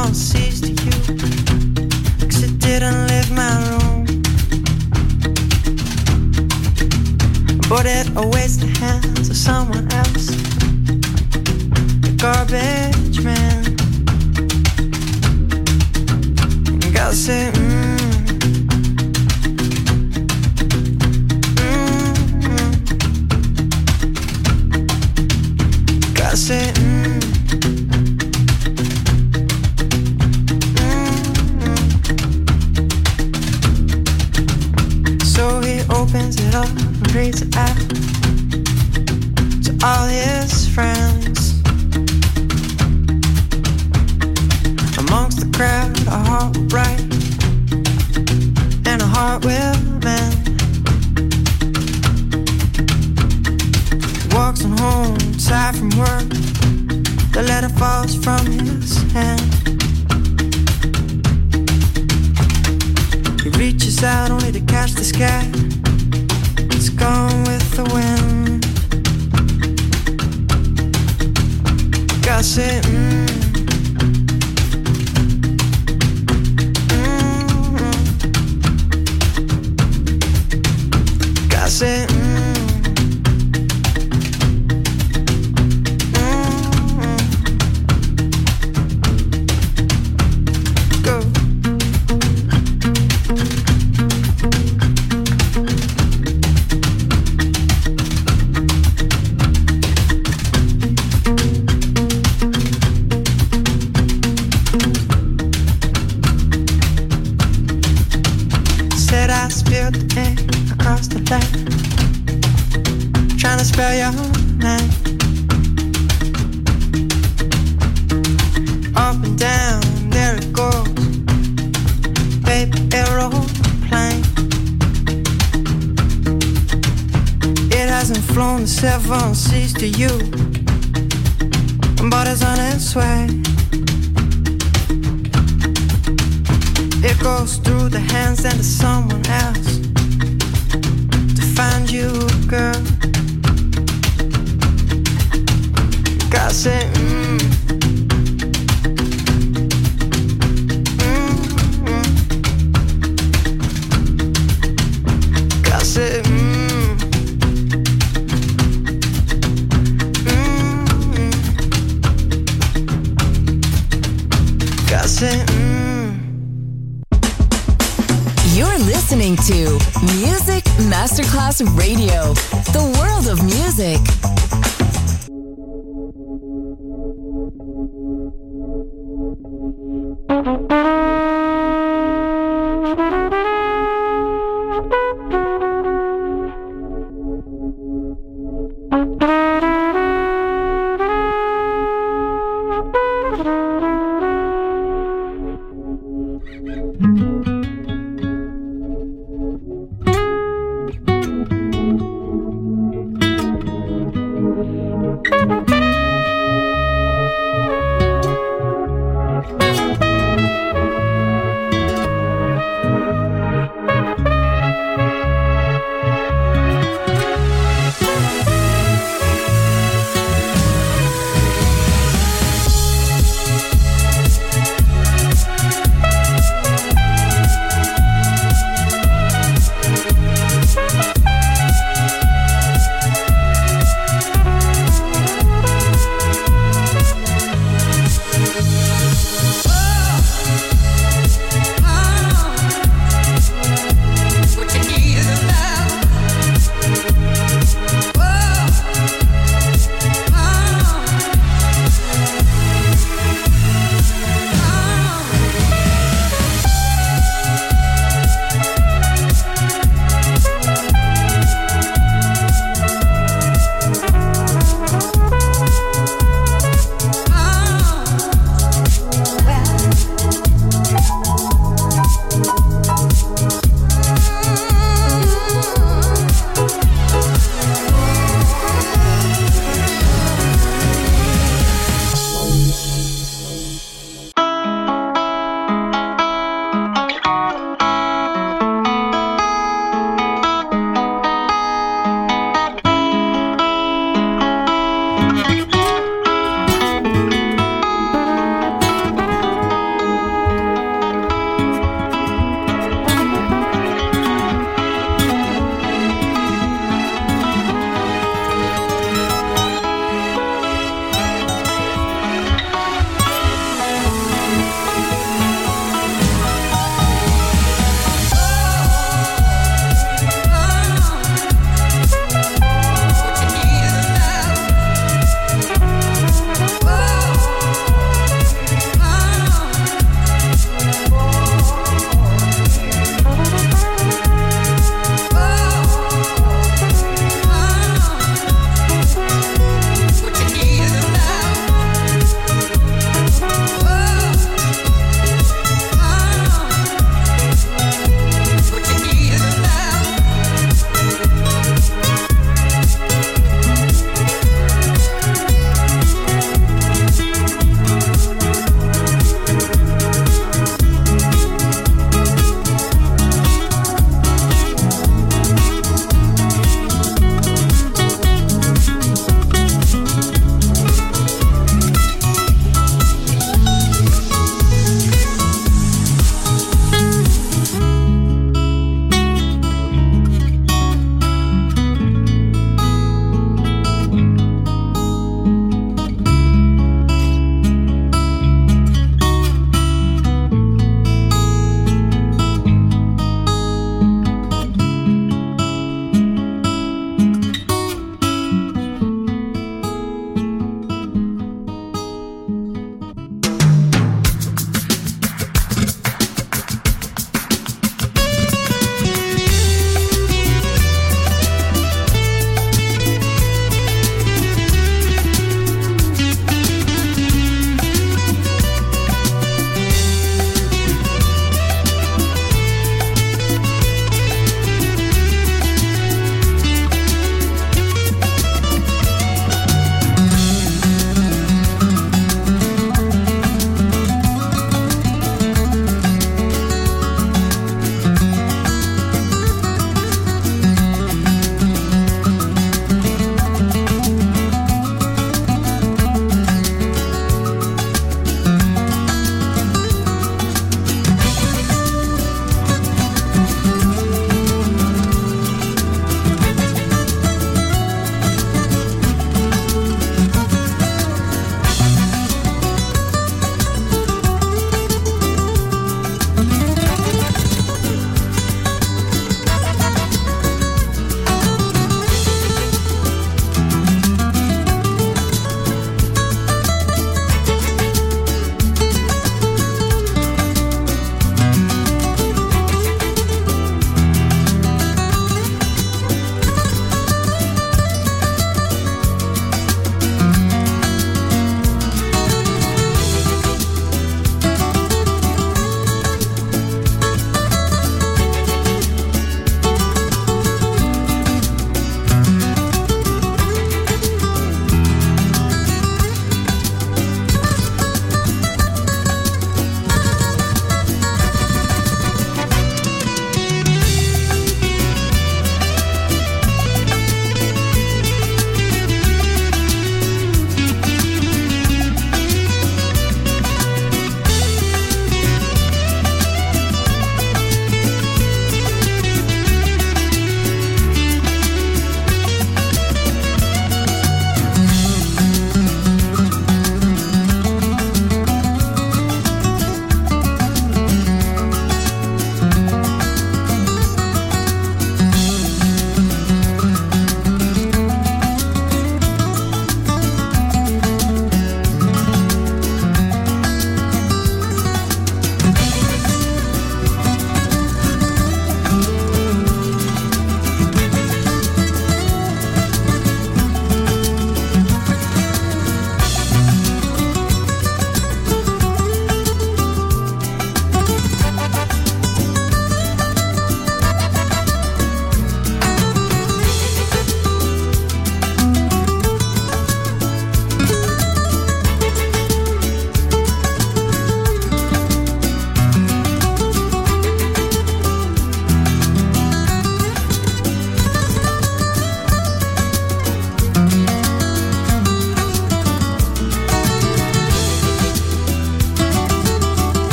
promises to you. Cause I didn't leave my room. But it always the hands of someone else. The garbage man. And God said, mm. mm, -mm. God said, used to you, but it's on its way. It goes through the hands and to someone else.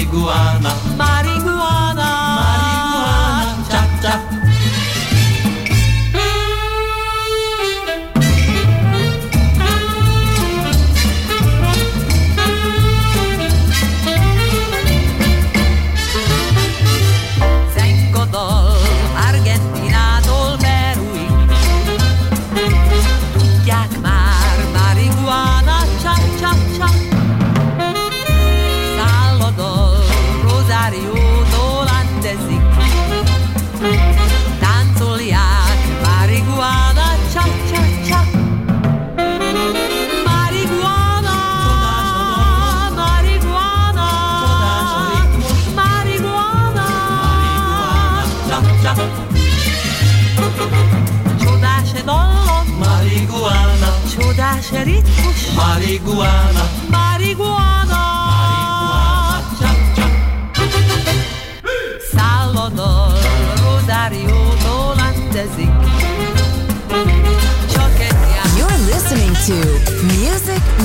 marihuana. Marihuana.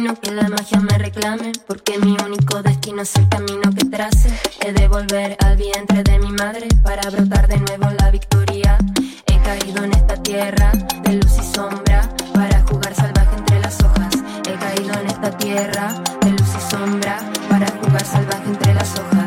imagino que la magia me reclame, porque mi único destino es el camino que trace. He de volver al vientre de mi madre para brotar de nuevo la victoria. He caído en esta tierra de luz y sombra para jugar salvaje entre las hojas. He caído en esta tierra de luz y sombra para jugar salvaje entre las hojas.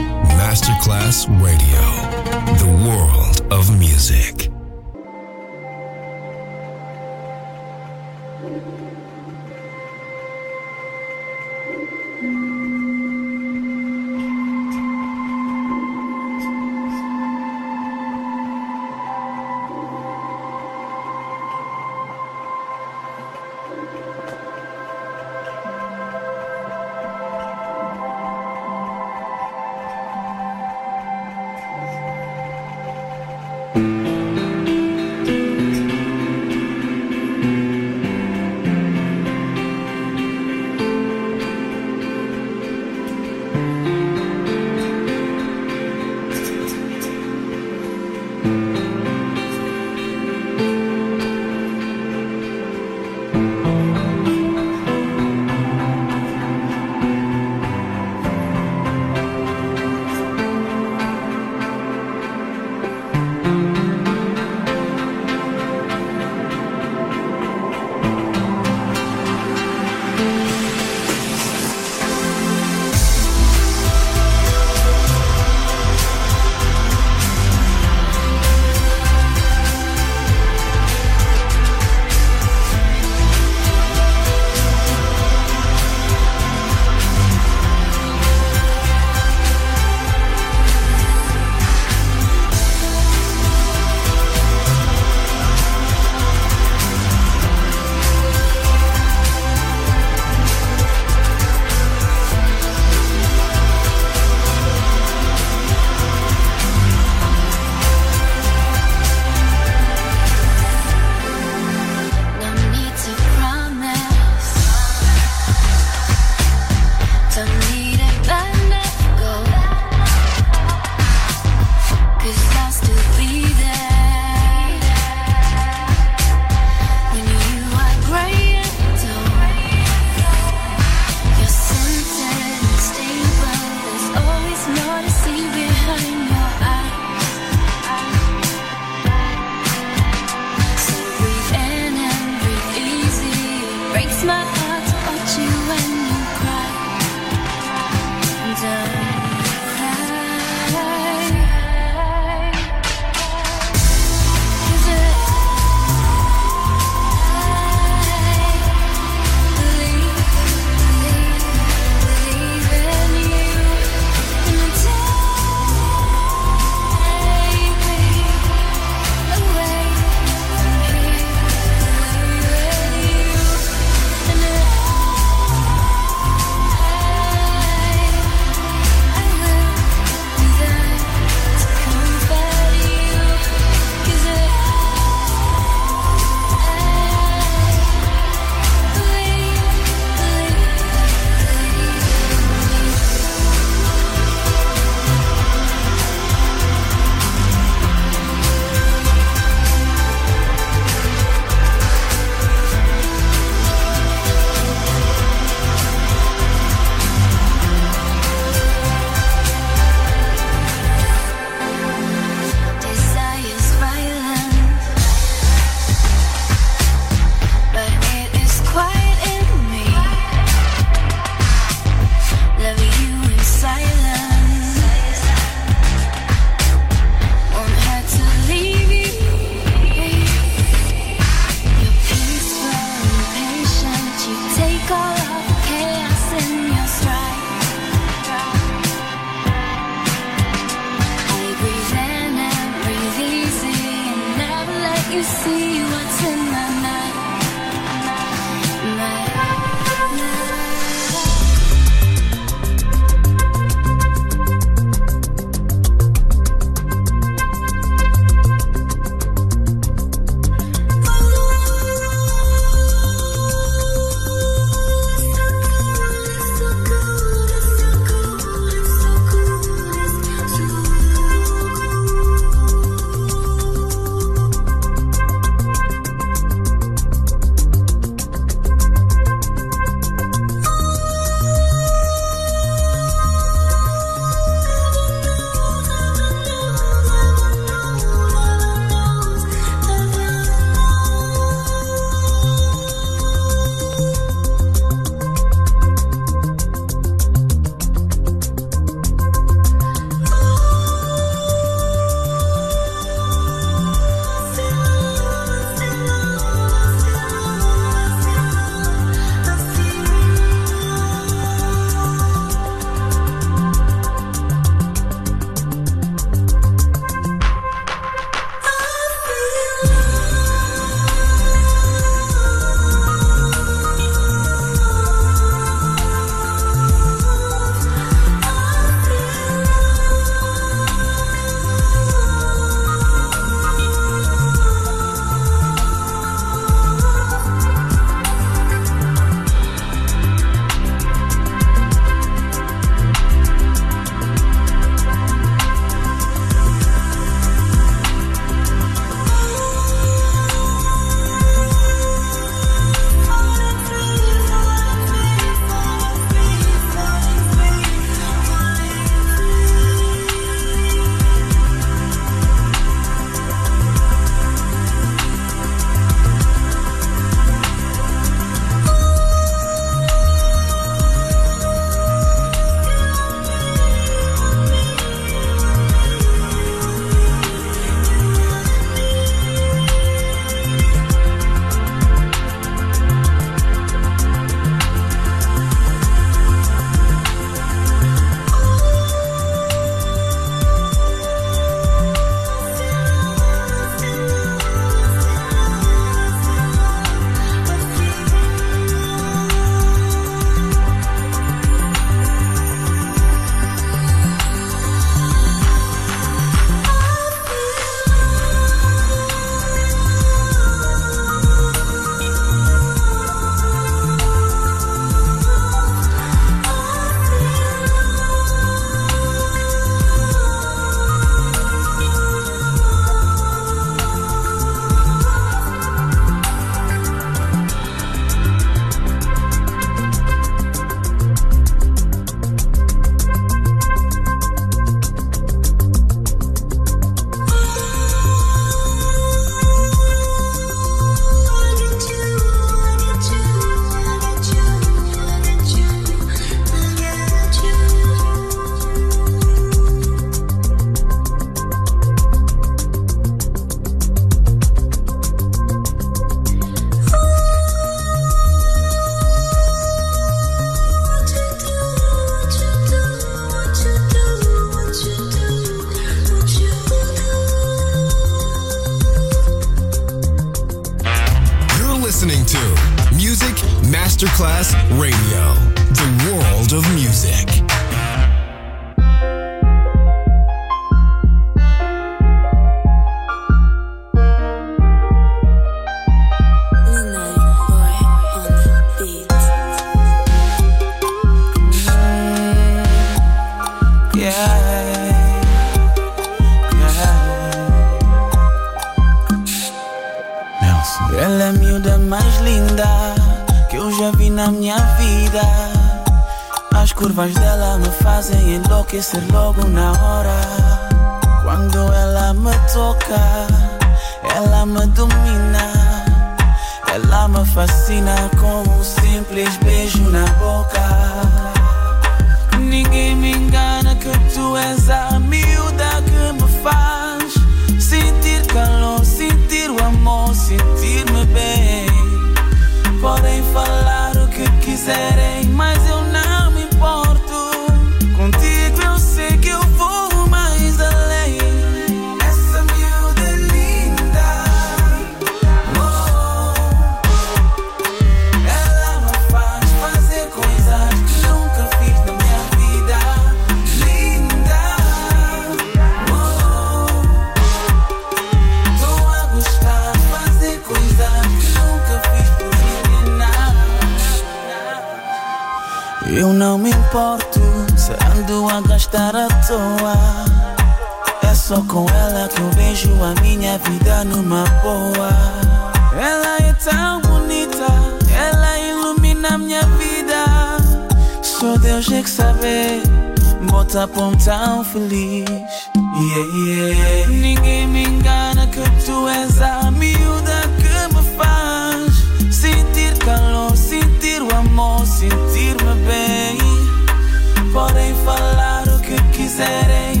That ain't